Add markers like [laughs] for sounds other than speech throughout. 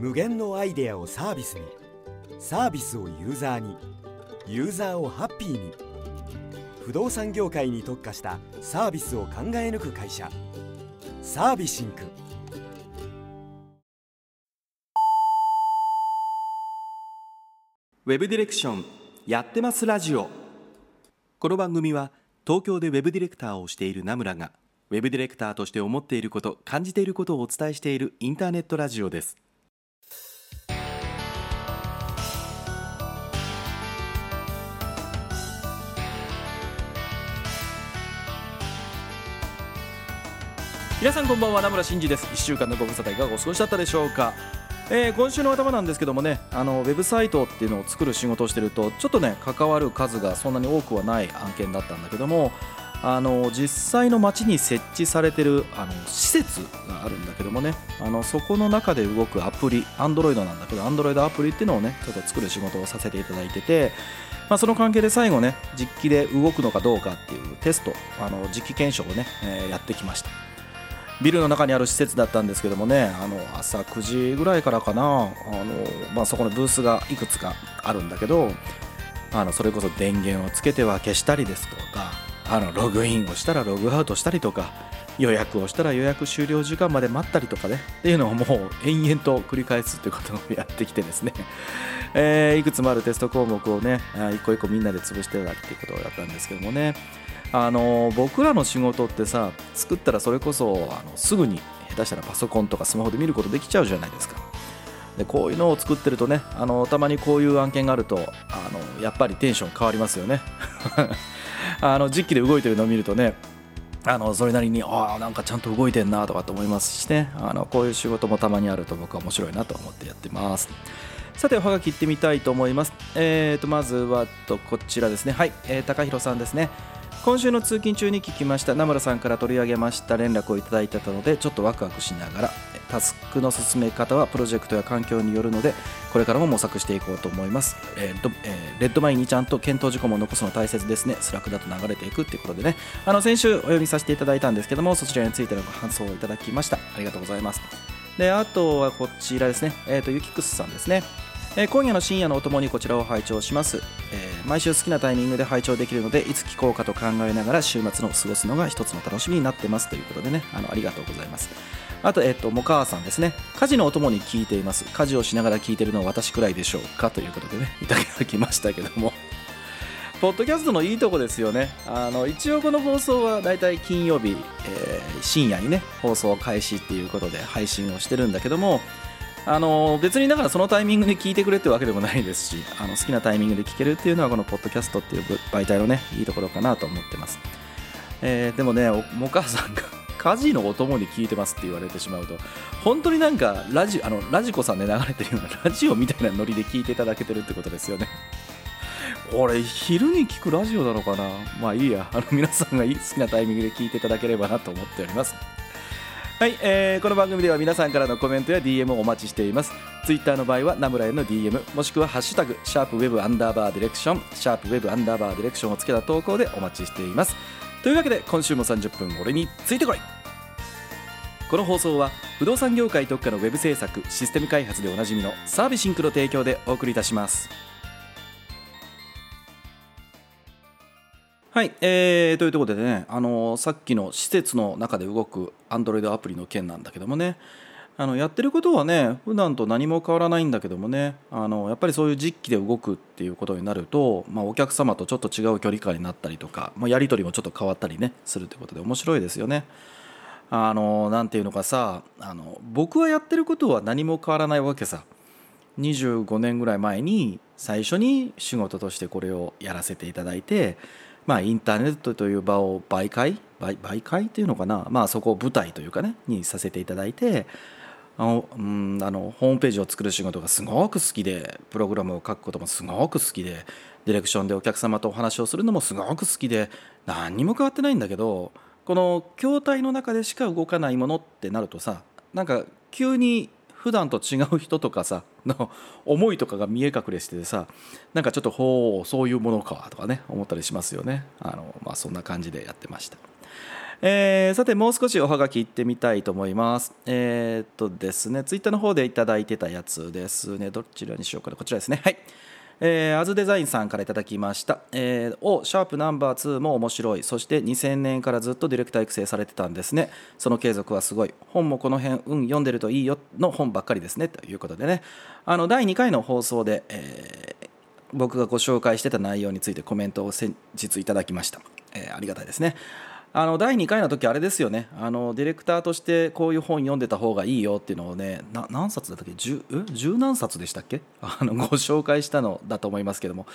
無限のアイデアをサービスに。サービスをユーザーに。ユーザーをハッピーに。不動産業界に特化したサービスを考え抜く会社。サービシンク。ウェブディレクションやってますラジオ。この番組は東京でウェブディレクターをしている名村がウェブディレクターとして思っていること感じていることをお伝えしているインターネットラジオです。皆さんこんばんは名村真司です。1週間のご無沙汰いかがお過ごしだったでしょうか。えー、今週の頭なんですけどもねあのウェブサイトっていうのを作る仕事をしてるとちょっとね関わる数がそんなに多くはない案件だったんだけどもあの実際の街に設置されてるあの施設があるんだけどもねあのそこの中で動くアプリ Android なんだけど Android アプリっていうのをねちょっと作る仕事をさせていただいてて、まあ、その関係で最後ね実機で動くのかどうかっていうテストあの実機検証をね、えー、やってきました。ビルの中にある施設だったんですけどもねあの朝9時ぐらいからかな。あの、まあ、そこのブースがいくつかあるんだけどあのそれこそ電源をつけては消したりですとかあのログインをしたらログアウトしたりとか予約をしたら予約終了時間まで待ったりとかね。っていうのをもう延々と繰り返すっていうことをやってきてですね、[laughs] えー、いくつもあるテスト項目をね一個一個みんなで潰してたっていうことをやったんですけどもね。あの僕らの仕事ってさ作ったらそれこそあのすぐに下手したらパソコンとかスマホで見ることできちゃうじゃないですか。でこういうのを作ってるとねあのたまにこういう案件があるとあのやっぱりテンション変わりますよね。[laughs] あの実機で動いてるのを見るとねあのそれなりにああなんかちゃんと動いてんなとかと思いますしね。あのこういう仕事もたまにあると僕は面白いなと思ってやってます。さておはがきいってみたいと思います。えーとまずはとこちらですね。はい、えー、高弘さんですね。今週の通勤中に聞きました。名村さんから取り上げました。連絡をいただいてたのでちょっとワクワクしながらタスクの進め方はプロジェクトや環境によるのでこれからも模索していこうと思います、えーえー、 Redmine にちゃんと検討事項も残すの大切ですね。 Slack だと流れていくっていうことでね。あの先週お読みさせていただいたんですけどもそちらについてのご感想をいただきました。ありがとうございます。であとはこちらですね。えっ、ー、とゆきくすさんですね。えー、今夜の深夜のお供にこちらを拝聴します、えー、毎週好きなタイミングで拝聴できるのでいつ聞こうかと考えながら週末の過ごすのが一つの楽しみになってますということでねあのありがとうございますあと、えっ、と、もかわさんですね。家事のお供に聞いています。家事をしながら聞いてるのは私くらいでしょうかということでね、[laughs] いただきましたけども。ポッドキャストのいいとこですよね。あの一応この放送はだいたい金曜日、えー、深夜にね、放送開始っていうことで配信をしてるんだけども、あの別にだからそのタイミングで聞いてくれってわけでもないですしあの好きなタイミングで聞けるっていうのはこのポッドキャストっていう媒体のねいいところかなと思ってます、えー、でもねお母さんが家事のお供に聞いてますって言われてしまうと本当になんかラジあのラジコさんで流れてるようなラジオみたいなノリで聞いていただけてるってことですよね。これ昼に聞くラジオなのかな？まあいいや。あの皆さんが好きなタイミングで聞いていただければなと思っております。はい、えー、この番組では皆さんからのコメントや DM をお待ちしています。ツイッターの場合はナムラへの DM もしくはハッシュタグシャープウェブアンダーバーディレクションシャープウェブアンダーバーディレクションをつけた投稿でお待ちしています。というわけで今週も30分俺についてこい。この放送は不動産業界特化のウェブ制作システム開発でおなじみのサービシンクの提供でお送りいたします。はい、えー、というところでね、あのさっきの施設の中で動く Android アプリの件なんだけどもねあのやってることはね普段と何も変わらないんだけどもねあのやっぱりそういう実機で動くっていうことになると、まあ、お客様とちょっと違う距離感になったりとか、まあ、やり取りもちょっと変わったりねするということで面白いですよね。あのなんていうのかさあの僕はやってることは何も変わらないわけさ。25年ぐらい前に最初に仕事としてこれをやらせていただいてまあ、インターネットという場を媒介媒介っていうのかな、まあ、そこを舞台というかねにさせていただいてあの、うん、あのホームページを作る仕事がすごく好きでプログラムを書くこともすごく好きでディレクションでお客様とお話をするのもすごく好きで何にも変わってないんだけどこの筐体の中でしか動かないものってなるとさなんか急に普段と違う人とかさの思いとかが見え隠れしててさなんかちょっとほうそういうものかとかね思ったりしますよね。あの、まあ、そんな感じでやってました。えーさてもう少しおはがき行ってみたいと思います。えーっとですねツイッターの方でいただいてたやつですね。どちらにしようかな。こちらですね。はい。えーアズデザインさんからいただきました、えー、おシャープナンバー2も面白い。そして2000年からずっとディレクター育成されてたんですね。その継続はすごい。本もこの辺うん読んでるといいよの本ばっかりですね。ということでね。あの第2回の放送で、えー僕がご紹介してた内容についてコメントを先日いただきました、えーありがたいですね。あの第2回の時あれですよね。あのディレクターとしてこういう本読んでた方がいいよっていうのをね何冊だったっけ？十十何冊でしたっけ？[laughs] あのご紹介したのだと思いますけども。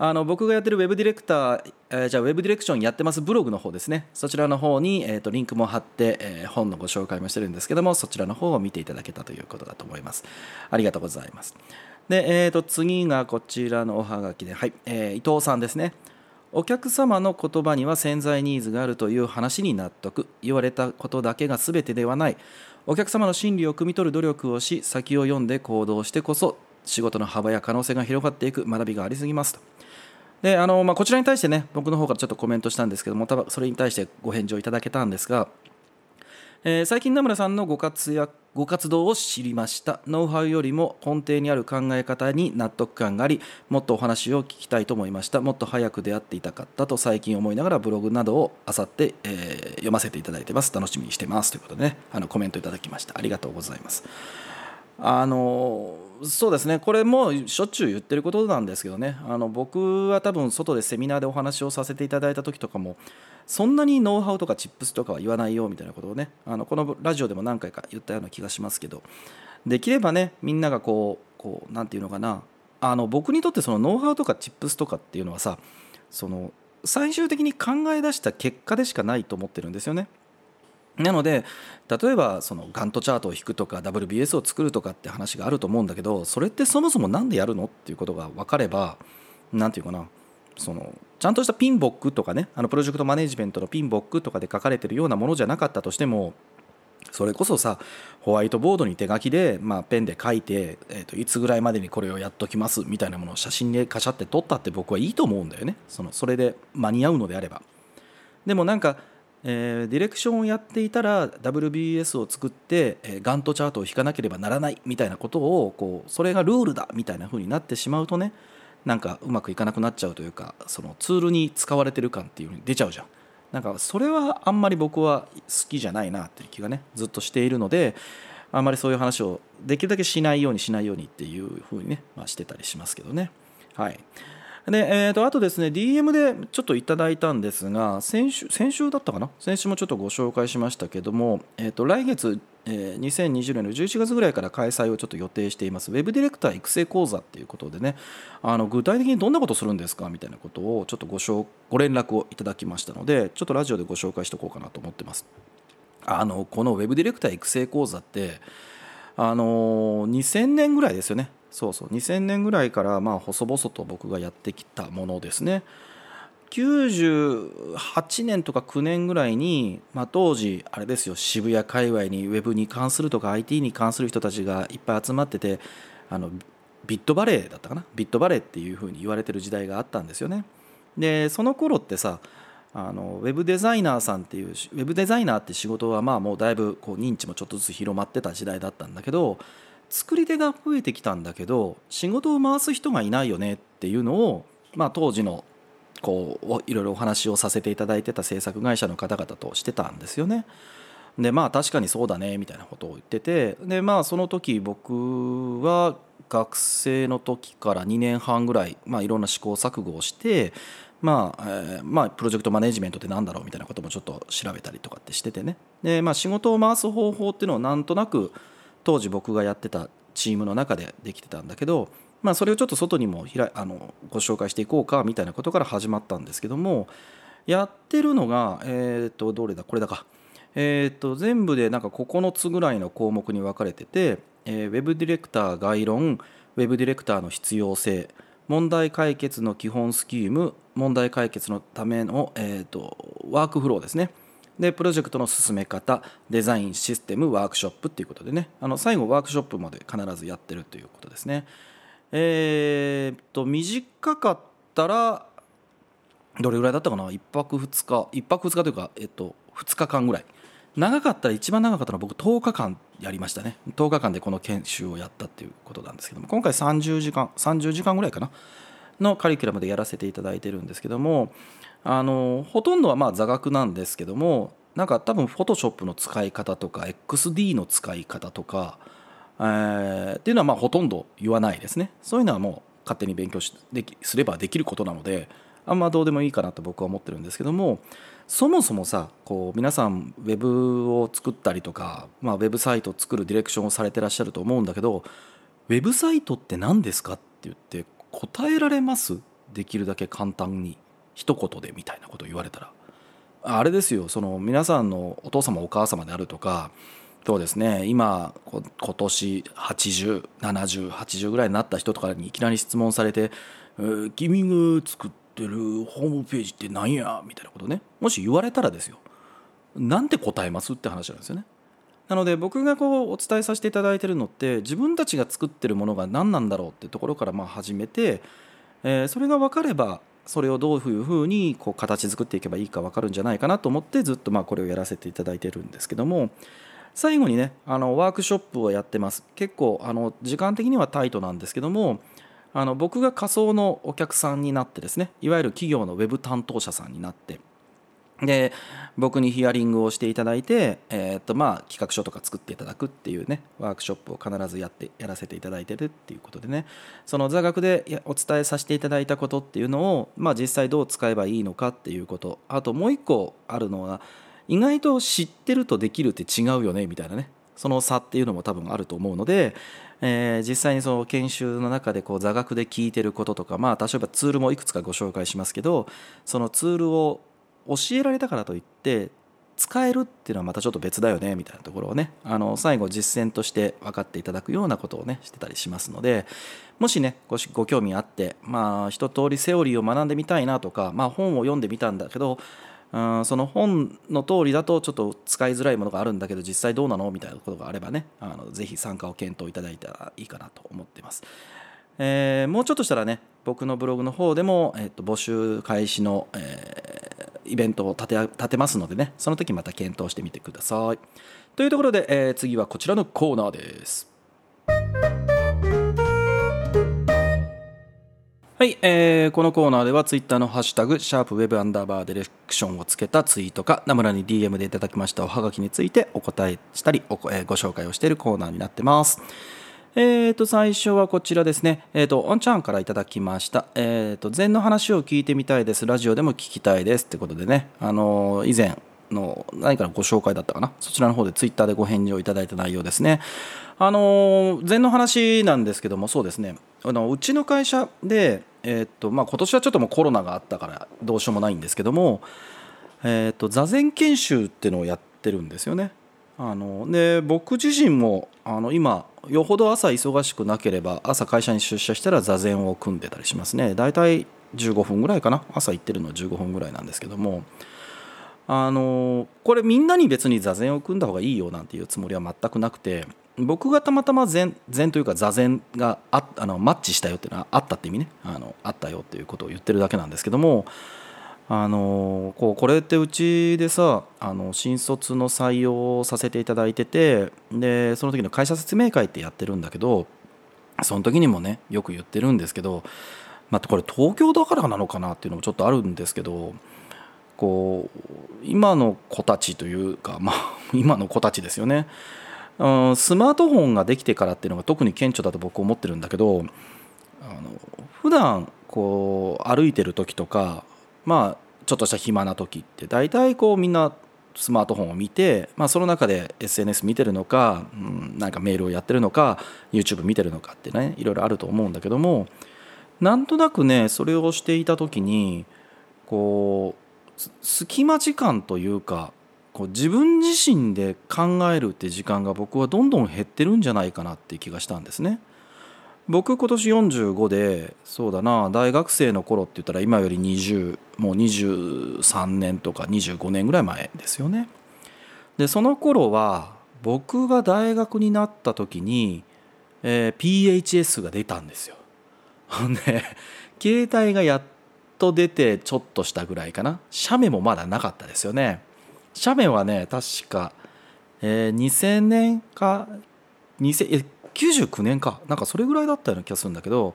あの僕がやってるウェブディレクター、えーじゃあウェブディレクションやってますブログの方ですね。そちらの方に、えー、とリンクも貼って、えー本のご紹介もしてるんですけどもそちらの方を見ていただけたということだと思います。ありがとうございます。で、えー、と次がこちらのおはがきで、はい。えー伊藤さんですね。お客様の言葉には潜在ニーズがあるという話に納得。言われたことだけが全てではない。お客様の心理を汲み取る努力をし先を読んで行動してこそ仕事の幅や可能性が広がっていく。学びがありすぎますと。であの、まあ、こちらに対してね僕の方からちょっとコメントしたんですけども多分それに対してご返事をいただけたんですがえー最近名村さんのご活躍ご活動を知りました。ノウハウよりも根底にある考え方に納得感がありもっとお話を聞きたいと思いました。もっと早く出会っていたかったと最近思いながらブログなどを漁って、えー読ませていただいてます。楽しみにしてますということでね。あのコメントいただきました。ありがとうございます。あのそうですね。これもしょっちゅう言ってることなんですけどね。あの僕は多分外でセミナーでお話をさせていただいた時とかもそんなにノウハウとかチップスとかは言わないよみたいなことをねあのこのラジオでも何回か言ったような気がしますけど。できればねみんながこうこうなんていうのかな。あの僕にとってそのノウハウとかチップスとかっていうのはさその最終的に考え出した結果でしかないと思ってるんですよね。なので例えばそのガントチャートを引くとか WBS を作るとかって話があると思うんだけどそれってそもそも何でやるのっていうことが分かれば何て言うかな。そのちゃんとしたピンボックとかねあのプロジェクトマネジメントのピンボックとかで書かれてるようなものじゃなかったとしてもそれこそさホワイトボードに手書きで、まあ、ペンで書いて、えー、といつぐらいまでにこれをやっときますみたいなものを写真でカシャって撮ったって僕はいいと思うんだよね。そのそれで間に合うのであれば。でもなんか、えーディレクションをやっていたら WBS を作って、えーガントチャートを引かなければならないみたいなことをこうそれがルールだみたいな風になってしまうとねなんかうまくいかなくなっちゃうというかそのツールに使われてる感っていう風に出ちゃうじゃん。なんかそれはあんまり僕は好きじゃないなっていう気がねずっとしているのであんまりそういう話をできるだけしないようにしないようにっていう風にね、まあ、してたりしますけどね。はい。で、えー、とあとですね DM でちょっといただいたんですが先週先週だったかな？先週もちょっとご紹介しましたけども、えー、と来月、えー2020年の11月ぐらいから開催をちょっと予定しています。ウェブディレクター育成講座っていうことでねあの具体的にどんなことするんですか？みたいなことをちょっとごご連絡をいただきましたのでちょっとラジオでご紹介しておこうかなと思ってます。あのこのウェブディレクター育成講座ってあの2000年ぐらいですよね。そうそう。2000年ぐらいからまあ細々と僕がやってきたものですね。98年とか9年ぐらいに、まあ、当時あれですよ。渋谷界隈にウェブに関するとか IT に関する人たちがいっぱい集まっててあのビットバレーだったかな。ビットバレーっていうふうに言われてる時代があったんですよね。でその頃ってさあのウェブデザイナーさんっていうウェブデザイナーって仕事はまあもうだいぶこう認知もちょっとずつ広まってた時代だったんだけど作り手が増えてきたんだけど仕事を回す人がいないよねっていうのを、まあ、当時のこういろいろお話をさせていただいてた制作会社の方々としてたんですよね。でまあ確かにそうだねみたいなことを言っててでまあその時僕は学生の時から2年半ぐらい、まあ、いろんな試行錯誤をしてまあえーまあ、プロジェクトマネジメントってなんだろうみたいなこともちょっと調べたりとかってしててね。で、まあ、仕事を回す方法っていうのをなんとなく当時僕がやってたチームの中でできてたんだけど、まあ、それをちょっと外にもひらあのご紹介していこうかみたいなことから始まったんですけどもやってるのが、えー、とどれだ？これだか、えー、と全部でなんか9つぐらいの項目に分かれてて、えーウェブディレクター概論ウェブディレクターの必要性問題解決の基本スキーム問題解決のための、えー、とワークフローですね。でプロジェクトの進め方デザインシステムワークショップっていうことでね。あの最後ワークショップまで必ずやってるということですね。えー、と短かったらどれぐらいだったかな？1泊2日1泊2日というか、えっと、2日間ぐらい。長かったら一番長かったのは僕10日間やりましたね。10日間でこの研修をやったっていうことなんですけども今回30時間30時間ぐらいかなのカリキュラムでやらせていただいてるんですけどもあのほとんどはまあ座学なんですけどもなんか多分フォトショップの使い方とか XD の使い方とか、えー、っていうのはまあほとんど言わないですね。そういうのはもう勝手に勉強しできすればできることなのであんまどうでもいいかなと僕は思ってるんですけどもそもそもさこう皆さんウェブを作ったりとか、まあ、ウェブサイトを作るディレクションをされてらっしゃると思うんだけどウェブサイトって何ですかって言って答えられます？できるだけ簡単に一言でみたいなことを言われたら。あれですよその皆さんのお父様お母様であるとかそうですね今今年807080ぐらいになった人とかにいきなり質問されて「君が作ってるホームページって何や?」みたいなことねもし言われたらですよなんて答えます？って話なんですよね。なので僕がこうお伝えさせていただいてるのって自分たちが作ってるものが何なんだろうってところからまあ始めて、えー、それが分かればそれをどういうふうにこう形作っていけばいいか分かるんじゃないかなと思ってずっとまあこれをやらせていただいてるんですけども最後にねあのワークショップをやってます結構あの時間的にはタイトなんですけどもあの僕が仮想のお客さんになってですねいわゆる企業のウェブ担当者さんになってで僕にヒアリングをしていただいて、えー、とまあ、企画書とか作っていただくっていうねワークショップを必ずやってやらせていただいてるっていうことでね。その座学でお伝えさせていただいたことっていうのを、まあ、実際どう使えばいいのかっていうこと。あともう一個あるのは意外と知ってるとできるって違うよねみたいなね。その差っていうのも多分あると思うので、えー、実際にその研修の中でこう座学で聞いてることとかまあ例えばツールもいくつかご紹介しますけどそのツールを教えられたからといって使えるっていうのはまたちょっと別だよねみたいなところをねあの最後実践として分かっていただくようなことをねしてたりしますのでもしねごご興味あってまあ一通りセオリーを学んでみたいなとか、まあ、本を読んでみたんだけどうんその本の通りだとちょっと使いづらいものがあるんだけど実際どうなのみたいなことがあればねあのぜひ参加を検討いただいたらいいかなと思っています。えー、もうちょっとしたらね僕のブログの方でも、えー、と募集開始の、えー、イベントを立て立てますのでねその時また検討してみてください。というところで、えー、次はこちらのコーナーです。はい、えー、このコーナーではツイッターのハッシュタグ、シャープウェブアンダーバーディレクションをつけたツイートか、名村に DM でいただきましたおはがきについてお答えしたり、おえー、ご紹介をしているコーナーになってます。えーと、最初はこちらですね。えーと、オンチャンからいただきました。えーと、禅の話を聞いてみたいです。ラジオでも聞きたいです。ってことでね、あのー、以前の何かのご紹介だったかな。そちらの方でツイッターでご返事をいただいた内容ですね。あの禅の話なんですけどもそうですねあのうちの会社で、えー、っとまあ、今年はちょっともうコロナがあったからどうしようもないんですけども、えー、っと座禅研修っていうのをやってるんですよね。あので僕自身もあの今よほど朝忙しくなければ朝会社に出社したら座禅を組んでたりしますね。大体15分ぐらいかな。朝行ってるのは15分ぐらいなんですけども。あのこれみんなに別に座禅を組んだ方がいいよなんていうつもりは全くなくて僕がたまたま禅禅というか座禅がああのマッチしたよっていうのはあったって意味ね。あのあったよっていうことを言ってるだけなんですけどもあのこうこれってうちでさあの新卒の採用をさせていただいててでその時の会社説明会ってやってるんだけどその時にもねよく言ってるんですけど、まあ、これ東京だからなのかなっていうのもちょっとあるんですけどこう今の子たちというか、まあ、今の子たちですよね。うん、スマートフォンができてからっていうのが特に顕著だと僕思ってるんだけどあの普段こう歩いてる時とかまあちょっとした暇な時って大体こうみんなスマートフォンを見て、まあ、その中で SNS 見てるのか、うん、なんかメールをやってるのか YouTube 見てるのかってねいろいろあると思うんだけどもなんとなくねそれをしていた時にこう隙間時間というかこう自分自身で考えるって時間が僕はどんどん減ってるんじゃないかなって気がしたんですね。僕今年45でそうだな大学生の頃って言ったら今より20もう23年とか25年ぐらい前ですよね。でその頃は僕が大学になった時に、えー、PHS が出たんですよ。[laughs] で携帯がやっと出てちょっとしたぐらいかな写メもまだなかったですよね。写メはね確か、えー、2000年か99年かなんかそれぐらいだったような気がするんだけど、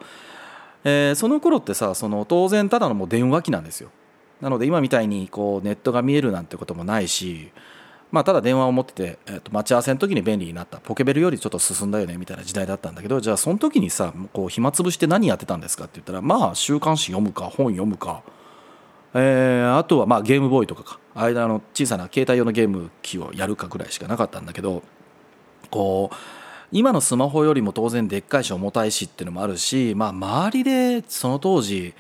えー、その頃ってさその当然ただのもう電話機なんですよ。なので今みたいにこうネットが見えるなんてこともないしまあ、ただ電話を持ってて、えー、と待ち合わせの時に便利になったポケベルよりちょっと進んだよねみたいな時代だったんだけどじゃあその時にさこう暇つぶして何やってたんですかって言ったらまあ週刊誌読むか本読むか、えー、あとはまあゲームボーイとかか間の小さな携帯用のゲーム機をやるかぐらいしかなかったんだけどこう今のスマホよりも当然でっかいし重たいしっていうのもあるし、まあ、周りでその当時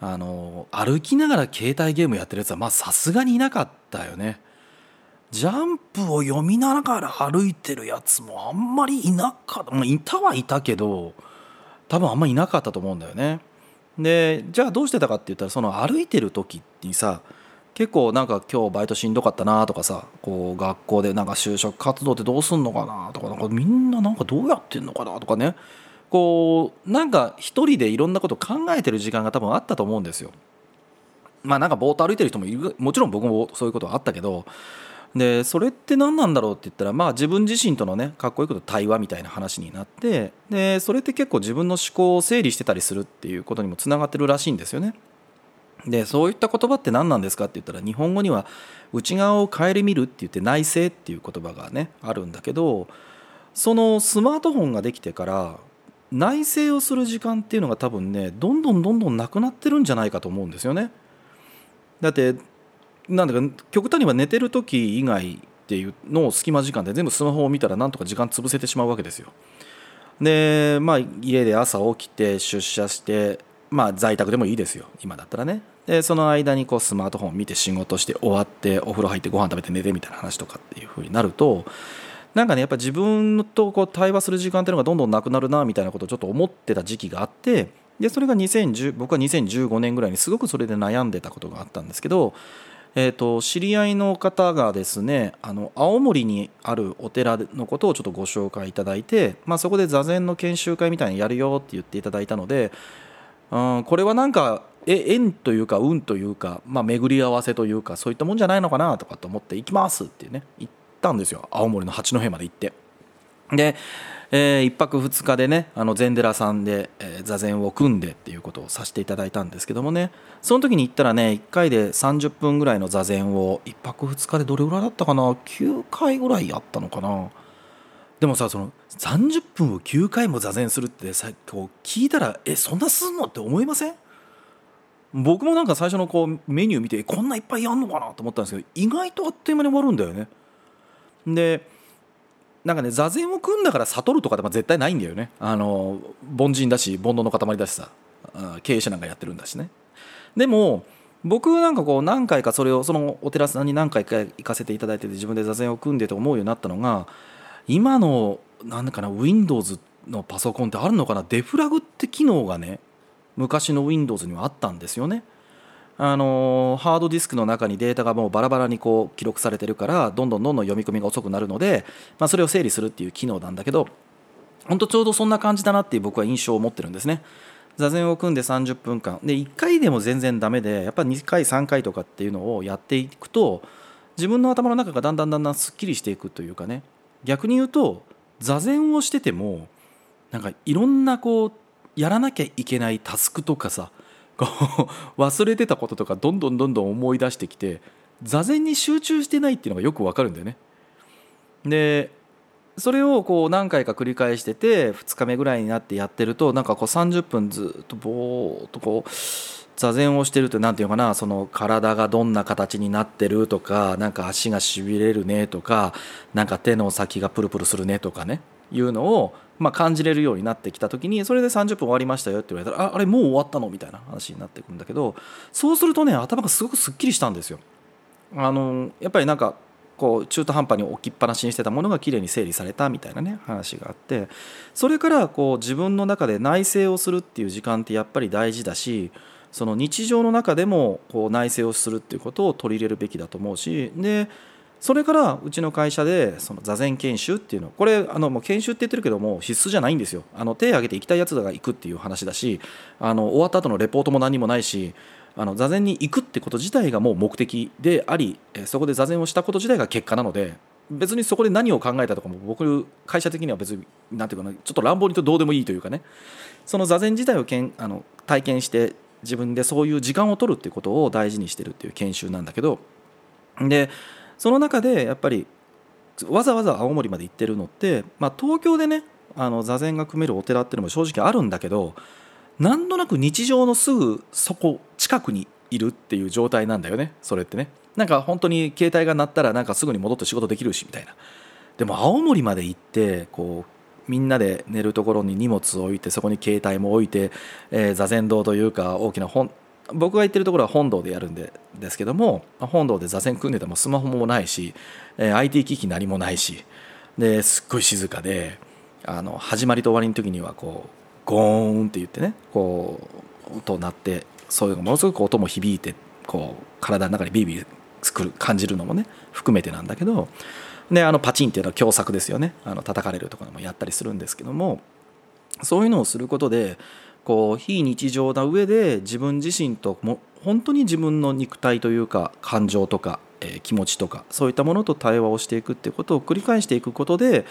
あの歩きながら携帯ゲームやってるやつはさすがにいなかったよね。ジャンプを読みながら歩いてるやつもあんまりいなかった、まあ、いたはいたけど多分あんまりいなかったと思うんだよね。でじゃあどうしてたかって言ったらその歩いてる時にさ結構なんか今日バイトしんどかったなとかさこう学校でなんか就職活動ってどうすんのかなとかなんかみんななんかどうやってんのかなとかねこうなんか一人でいろんなこと考えてる時間が多分あったと思うんですよ。まあなんかぼーっと歩いてる人もいるもちろん僕もそういうことはあったけどでそれって何なんだろうって言ったらまあ自分自身とのねかっこいいこと対話みたいな話になってでそれって結構自分の思考を整理してたりするっていうことにもつながってるらしいんですよね。でそういった言葉って何なんですかって言ったら日本語には内側を顧みるって言って内省っていう言葉がねあるんだけどそのスマートフォンができてから内省をする時間っていうのが多分ねどんどんどんどんなくなってるんじゃないかと思うんですよね。だってなんだか極端には寝てる時以外っていうのを隙間時間で全部スマホを見たらなんとか時間潰せてしまうわけですよ。でまあ家で朝起きて出社してまあ在宅でもいいですよ今だったらねでその間にこうスマートフォン見て仕事して終わってお風呂入ってご飯食べて寝てみたいな話とかっていう風になるとなんかねやっぱ自分とこう対話する時間っていうのがどんどんなくなるなみたいなことをちょっと思ってた時期があってでそれが2010僕は2015年ぐらいにすごくそれで悩んでたことがあったんですけどえーと、知り合いの方がですねあの青森にあるお寺のことをちょっとご紹介いただいて、まあ、そこで座禅の研修会みたいにやるよって言っていただいたので、うん、これはなんかえ縁というか運というか、まあ、巡り合わせというかそういったもんじゃないのかなとかと思って行きますってね行ったんですよ青森の八戸まで行って。でえー、1泊2日でねあの禅寺さんで、えー、座禅を組んでっていうことをさせていただいたんですけどもね。その時に行ったらね1回で30分ぐらいの座禅を1泊2日でどれぐらいだったかな？9回ぐらいやったのかな？でもさその30分を9回も座禅するってさこう聞いたらえそんなすんの？って思いません？僕もなんか最初のこうメニュー見てこんないっぱいやんのかな？と思ったんですけど意外とあっという間に終わるんだよね。でなんかね座禅を組んだから悟るとかでも絶対ないんだよね。あの凡人だし煩悩の塊だしさ。経営者なんかやってるんだしね。でも僕なんかこう何回かそれをそのお寺さんに何回か行かせていただいてて自分で座禅を組んでて思うようになったのが今のなんかな Windows のパソコンってあるのかな？デフラグって機能がね昔の Windows にはあったんですよね。あのハードディスクの中にデータがもうバラバラにこう記録されてるからどんどんどんどん読み込みが遅くなるので、まあ、それを整理するっていう機能なんだけど本当ちょうどそんな感じだなっていう僕は印象を持ってるんですね。座禅を組んで30分間で1回でも全然ダメでやっぱ2回3回とかっていうのをやっていくと自分の頭の中がだんだんだんだんすっきりしていくというかね逆に言うと座禅をしててもなんかいろんなこうやらなきゃいけないタスクとかさこう [laughs] 忘れてたこととかどんどんどんどん思い出してきて座禅に集中してないっていうのがよくわかるんだよね。でそれをこう何回か繰り返してて2日目ぐらいになってやってるとなんかこう30分ずっとぼーっとこう座禅をしてるって何て言うかなその体がどんな形になってるとかなんか足がしびれるねとかなんか手の先がプルプルするねとかねいうのをまあ、感じれるようになってきた時にそれで30分終わりましたよって言われたらああれもう終わったのみたいな話になってくるんだけどそうするとね頭がすごくすっきりしたんですよ。あのやっぱりなんかこう中途半端に置きっぱなしにしてたものがきれいに整理されたみたいなね話があってそれからこう自分の中で内省をするっていう時間ってやっぱり大事だしその日常の中でもこう内省をするっていうことを取り入れるべきだと思うしでそれからうちの会社でその座禅研修っていうのこれあのもう研修って言ってるけども必須じゃないんですよ。あの手を挙げて行きたいやつらが行くっていう話だしあの終わった後のレポートも何もないしあの座禅に行くってこと自体がもう目的でありそこで座禅をしたこと自体が結果なので別にそこで何を考えたとかも僕会社的には別に何ていうかなちょっと乱暴に言うとどうでもいいというかね。その座禅自体をけんあの体験して自分でそういう時間を取るってことを大事にしてるっていう研修なんだけどでその中でやっぱりわざわざ青森まで行ってるのって、まあ、東京でねあの座禅が組めるお寺っていうのも正直あるんだけどなんとなく日常のすぐそこ近くにいるっていう状態なんだよねそれってね。なんか本当に携帯が鳴ったらなんかすぐに戻って仕事できるしみたいな。でも青森まで行ってこうみんなで寝るところに荷物を置いてそこに携帯も置いて、えー、座禅堂というか大きな本僕が行ってるところは本堂でやるんでですけども本堂で座禅組んでてもスマホもないし、えー、IT 機器何もないしですっごい静かであの始まりと終わりの時にはこうゴーンって言ってねこう音鳴ってそういうのものすごく音も響いてこう体の中にビビー作る感じるのもね含めてなんだけどであのパチンっていうのは共作ですよね。あの叩かれるとかもやったりするんですけどもそういうのをすることでこう非日常な上で自分自身とも本当に自分の肉体というか感情とか、えー、気持ちとかそういったものと対話をしていくっていうことを繰り返していくことで、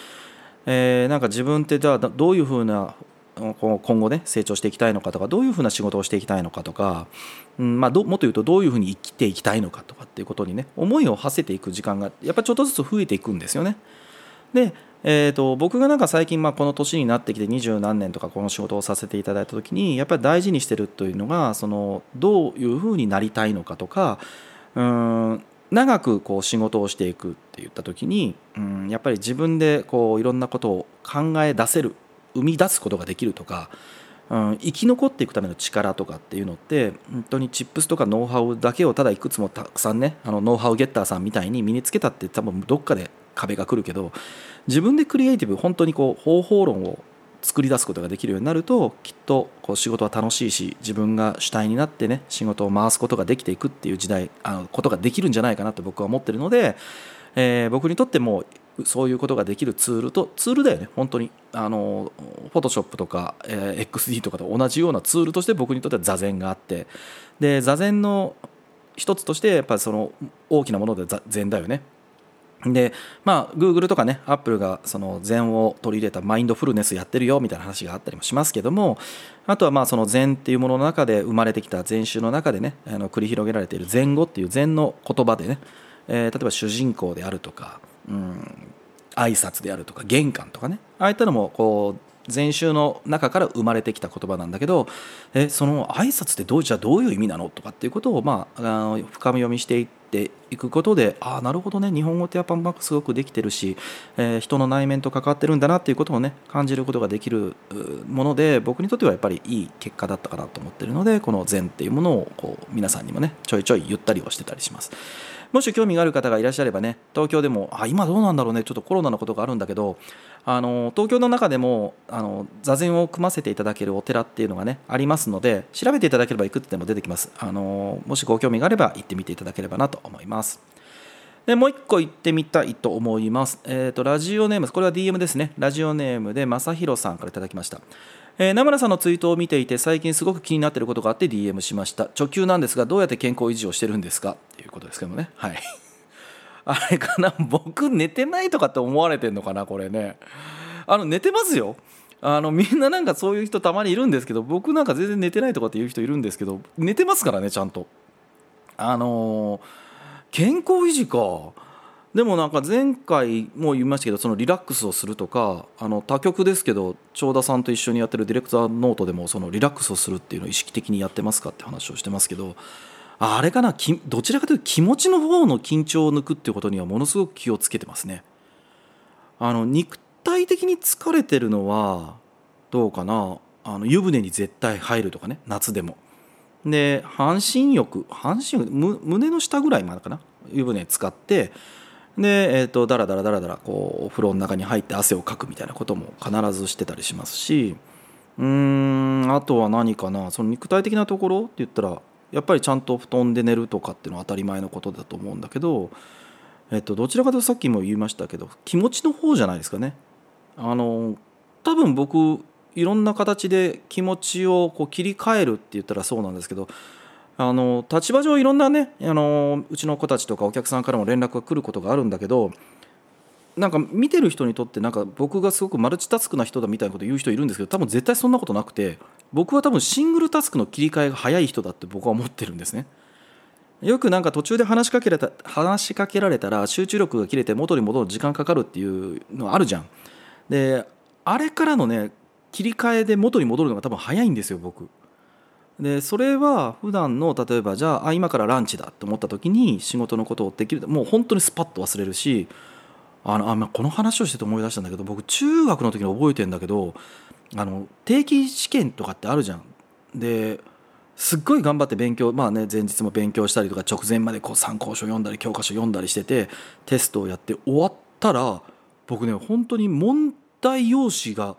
えー、なんか自分ってじゃあどういうふうな今後ね成長していきたいのかとかどういうふうな仕事をしていきたいのかとか、うんまあ、もっと言うとどういうふうに生きていきたいのかとかっていうことにね思いを馳せていく時間がやっぱちょっとずつ増えていくんですよね。でえーと、僕がなんか最近まあこの年になってきて二十何年とかこの仕事をさせていただいた時にやっぱり大事にしてるというのがそのどういうふうになりたいのかとかうん長くこう仕事をしていくって言った時にうんやっぱり自分でこういろんなことを考え出せる生み出すことができるとか、うん、生き残っていくための力とかっていうのって本当にチップスとかノウハウだけをただいくつもたくさんねあのノウハウゲッターさんみたいに身につけたって多分どっかで壁が来るけど自分でクリエイティブ本当にこう方法論を作り出すことができるようになるときっとこう仕事は楽しいし自分が主体になってね仕事を回すことができていくっていう時代あのことができるんじゃないかなと僕は思ってるので、えー、僕にとってもそういうことができるツールとツールだよね。本当に。あのフォトショップとか、えー、XD とかと同じようなツールとして僕にとっては座禅があって。で座禅の一つとしてやっぱりその大きなもので座禅だよね。でまあ Google とかね Apple がその禅を取り入れたマインドフルネスやってるよみたいな話があったりもしますけどもあとはまあその禅っていうものの中で生まれてきた禅宗の中でねあの繰り広げられている禅語っていう禅の言葉でね、えー、例えば主人公であるとかうん挨拶であるとか玄関とかねああいったのもこう禅宗の中から生まれてきた言葉なんだけどえその挨拶ってどうじゃどういう意味なのとかっていうことを、まあ、あの深読みしていっていくことでああなるほどね日本語ってやっぱすごくできてるし、えー、人の内面と関わってるんだなっていうことをね感じることができるもので僕にとってはやっぱりいい結果だったかなと思ってるのでこの禅っていうものをこう皆さんにもねちょいちょい言ったりをしてたりします。もし興味がある方がいらっしゃればね東京でもあ今どうなんだろうねちょっとコロナのことがあるんだけどあの東京の中でもあの座禅を組ませていただけるお寺っていうのがねありますので調べていただければいくつでも出てきますあのもしご興味があれば行ってみていただければなと思いますでもう一個行ってみたいと思います。えっ、ー、と、ラジオネーム、これは DM ですね。ラジオネームで、正弘さんからいただきました。えー、名村さんのツイートを見ていて最近すごく気になっていることがあって DM しました直球なんですがどうやって健康維持をしてるんですか？ことですけどね。はい。[laughs] あれかな？僕寝てないとかって思われてんのかな？これね。あの寝てますよ。あのみんななんかそういう人たまにいるんですけど僕なんか全然寝てないとかっていう人いるんですけど寝てますからねちゃんと。あのー、健康維持か。でもなんか前回も言いましたけどそのリラックスをするとかあの他局ですけど長田さんと一緒にやってるディレクターノートでもそのリラックスをするっていうのを意識的にやってますかって話をしてますけどあれかなどちらかというと気持ちの方の緊張を抜くっていうことにはものすごく気をつけてますね。あの肉体的に疲れてるのはどうかな？あの湯船に絶対入るとかね夏でも。で半身浴半身浴胸の下ぐらいまでかな？湯船使ってで、えーと、だらだらだらだらこうお風呂の中に入って汗をかくみたいなことも必ずしてたりしますしうーんあとは何かな？その肉体的なところって言ったらやっぱりちゃんと布団で寝るとかっていうのは当たり前のことだと思うんだけど、えっと、どちらかというとさっきも言いましたけど気持ちの方じゃないですかね。あの多分僕いろんな形で気持ちをこう切り替えるって言ったらそうなんですけどあの立場上いろんなねあのうちの子たちとかお客さんからも連絡が来ることがあるんだけどなんか見てる人にとってなんか僕がすごくマルチタスクな人だみたいなこと言う人いるんですけど多分絶対そんなことなくて僕は多分シングルタスクの切り替えが早い人だって僕は思ってるんですね。よくなんか途中で話しかけられた話しかけられたら集中力が切れて元に戻る時間かかるっていうのあるじゃん。であれからのね切り替えで元に戻るのが多分早いんですよ僕。でそれは普段の例えばじゃああ今からランチだと思った時に仕事のことをできるもう本当にスパッと忘れるしあのあ、まあ、この話をしてて思い出したんだけど僕中学の時に覚えてんだけどあの定期試験とかってあるじゃん。ですっごい頑張って勉強まあね前日も勉強したりとか直前までこう参考書読んだり教科書読んだりしててテストをやって終わったら僕ね本当に問題用紙が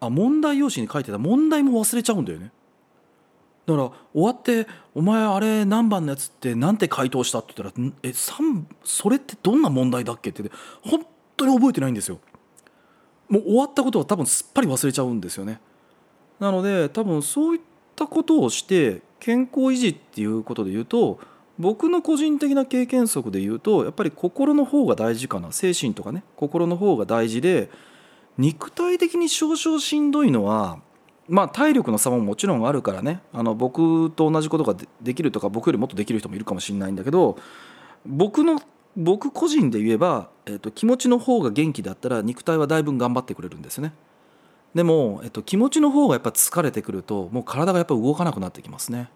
あ問題用紙に書いてた問題も忘れちゃうんだよね。だから終わって「お前あれ何番のやつって何て回答した?」って言ったら「え3それってどんな問題だっけ?」って本当に覚えてないんですよ。もう終わったことは多分すっぱり忘れちゃうんですよね。なので多分そういったことをして健康維持っていうことで言うと僕の個人的な経験則で言うとやっぱり心の方が大事かな。精神とかね。心の方が大事で肉体的に少々しんどいのはまあ、体力の差ももちろんあるからね。あの僕と同じことができるとか僕よりもっとできる人もいるかもしれないんだけど僕の僕個人で言えば、えー、と気持ちの方が元気だったら肉体はだいぶ頑張ってくれるんですね。でも、えー、と気持ちの方がやっぱ疲れてくるともう体がやっぱ動かなくなってきますね。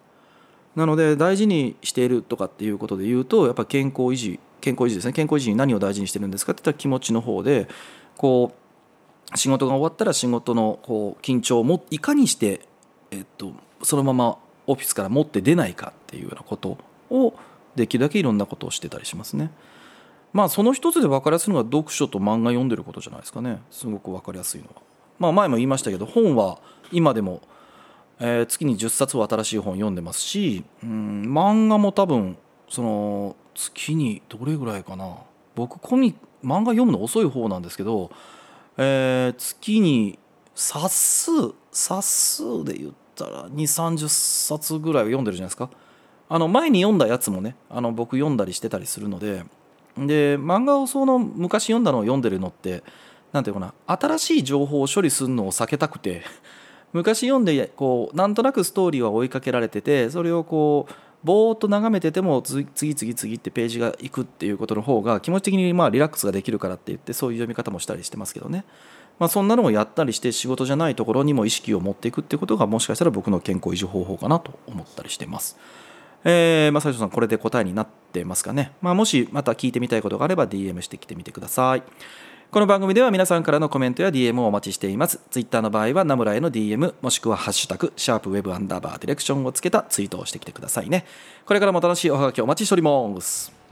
なので大事にしているとかっていうことで言うとやっぱ健康維持健康維持ですね。健康維持に何を大事にしてるんですかって言ったら気持ちの方でこう仕事が終わったら仕事のこう緊張をもいかにして、えっと、そのままオフィスから持って出ないかっていうようなことをできるだけいろんなことをしてたりしますね。まあその一つで分かりやすいのが読書と漫画読んでることじゃないですかねすごく分かりやすいのは。まあ前も言いましたけど本は今でも、えー、月に10冊は新しい本読んでますしうん漫画も多分その月にどれぐらいかな僕コミ漫画読むの遅い方なんですけどえー、月に冊数冊数で言ったら2 3 0冊ぐらいは読んでるじゃないですかあの前に読んだやつもねあの僕読んだりしてたりするのでで漫画をその昔読んだのを読んでるのって何ていうかな新しい情報を処理するのを避けたくて [laughs] 昔読んでこうなんとなくストーリーは追いかけられててそれをこうぼーっと眺めてても次々次ってページがいくっていうことの方が気持ち的にまあリラックスができるからって言ってそういう読み方もしたりしてますけどね、まあ、そんなのをやったりして仕事じゃないところにも意識を持っていくってことがもしかしたら僕の健康維持方法かなと思ったりしてます。えー、まあ、最初さんこれで答えになってますかね、まあ、もしまた聞いてみたいことがあれば DM してきてみてください。この番組では皆さんからのコメントや DM をお待ちしています。Twitter の場合はナムラへの DM もしくはハッシュタグシャープウェブアンダーバーディレクションをつけたツイートをしてきてくださいね。これからも楽しいおはがきお待ちしております。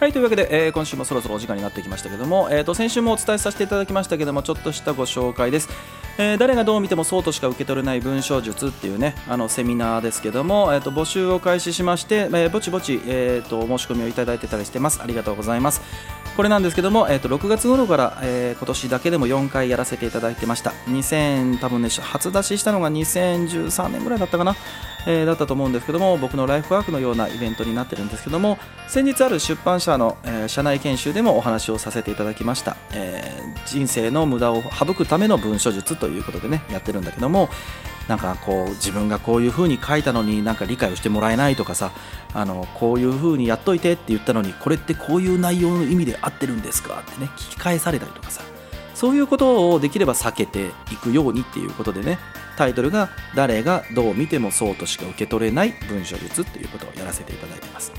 はいというわけで、えー、今週もそろそろお時間になってきましたけども、えーと、先週もお伝えさせていただきましたけどもちょっとしたご紹介です、えー、誰がどう見てもそうとしか受け取れない文章術っていうねあのセミナーですけども、えーと、募集を開始しまして、えー、ぼちぼち、えーと、申し込みをいただいてたりしてます。ありがとうございます。これなんですけども、えー、と6月頃から、えー、今年だけでも4回やらせていただいてました。2000多分ね初出ししたのが2013年ぐらいだったかな。えー、だったと思うんですけども僕のライフワークのようなイベントになってるんですけども先日ある出版社の、えー、社内研修でもお話をさせていただきました、えー、人生の無駄を省くための文書術ということでねやってるんだけどもなんかこう自分がこういうふうに書いたのになんか理解をしてもらえないとかさあのこういうふうにやっといてって言ったのにこれってこういう内容の意味で合ってるんですかってね聞き返されたりとかさそういうことをできれば避けていくようにっていうことでねタイトルが「誰がどう見てもそうとしか受け取れない文章術」っていうことをやらせていただいてます、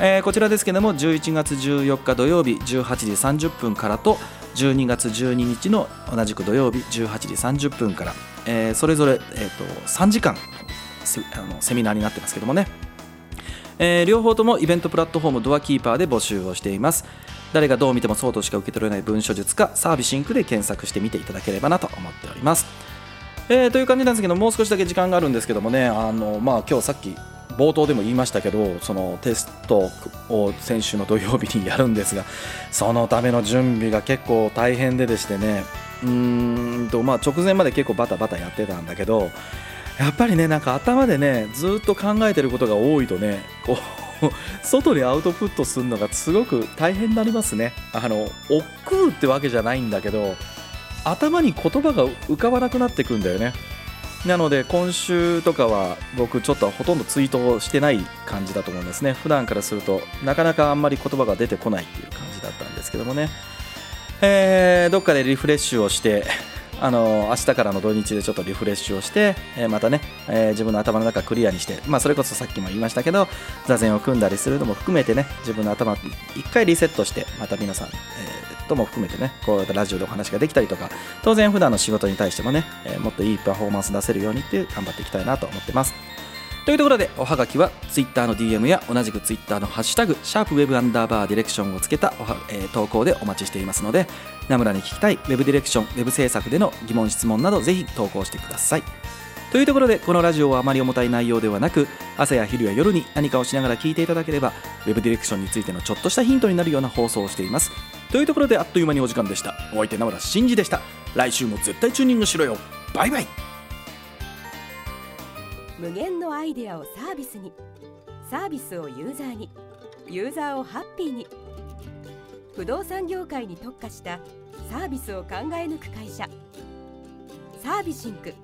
えー、こちらですけども11月14日土曜日18時30分からと12月12日の同じく土曜日18時30分から、えー、それぞれ、えーと、3時間セあのセミナーになってますけどもね。えー、両方ともイベントプラットフォームドアキーパーで募集をしています。誰がどう見てもそうとしか受け取れない文書術かサービスインクで検索してみていただければなと思っております。えー、という感じなんですけどもう少しだけ時間があるんですけどもねあの、まあ、今日さっき冒頭でも言いましたけどそのテストを先週の土曜日にやるんですがそのための準備が結構大変ででしてねうーんとまあ直前まで結構バタバタやってたんだけどやっぱりねなんか頭でねずっと考えてることが多いとねこう [laughs] 外にアウトプットするのがすごく大変になりますね。あの億劫ってわけじゃないんだけど頭に言葉が浮かばなくなってくんだよね。なので今週とかは僕ちょっとほとんどツイートをしてない感じだと思いますね。普段からするとなかなかあんまり言葉が出てこないっていう感じだったんですけどもね。えーどっかでリフレッシュをして [laughs] あの明日からの土日でちょっとリフレッシュをして、えーまたね、えー自分の頭の中クリアにして、まあ、それこそさっきも言いましたけど座禅を組んだりするのも含めてね自分の頭一回リセットしてまた皆さん、えーとも含めてねこうやってラジオでお話ができたりとか当然普段の仕事に対してもね、えーもっといいパフォーマンス出せるようにって頑張っていきたいなと思ってます。というところでおはがきは Twitter の DM や同じく Twitter のハッシュタグシャープウェブアンダーバーディレクションをつけたおは、えー投稿でお待ちしていますので名村に聞きたいウェブディレクションウェブ制作での疑問質問などぜひ投稿してください。というところでこのラジオはあまり重たい内容ではなく朝や昼や夜に何かをしながら聞いていただければウェブディレクションについてのちょっとしたヒントになるような放送をしています。というところであっという間にお時間でした。お相手名村真司でした。来週も絶対チューニングしろよ。バイバイ。無限のアイデアをサービスに。サービスをユーザーに。ユーザーをハッピーに。不動産業界に特化したサービスを考え抜く会社。サービシンク。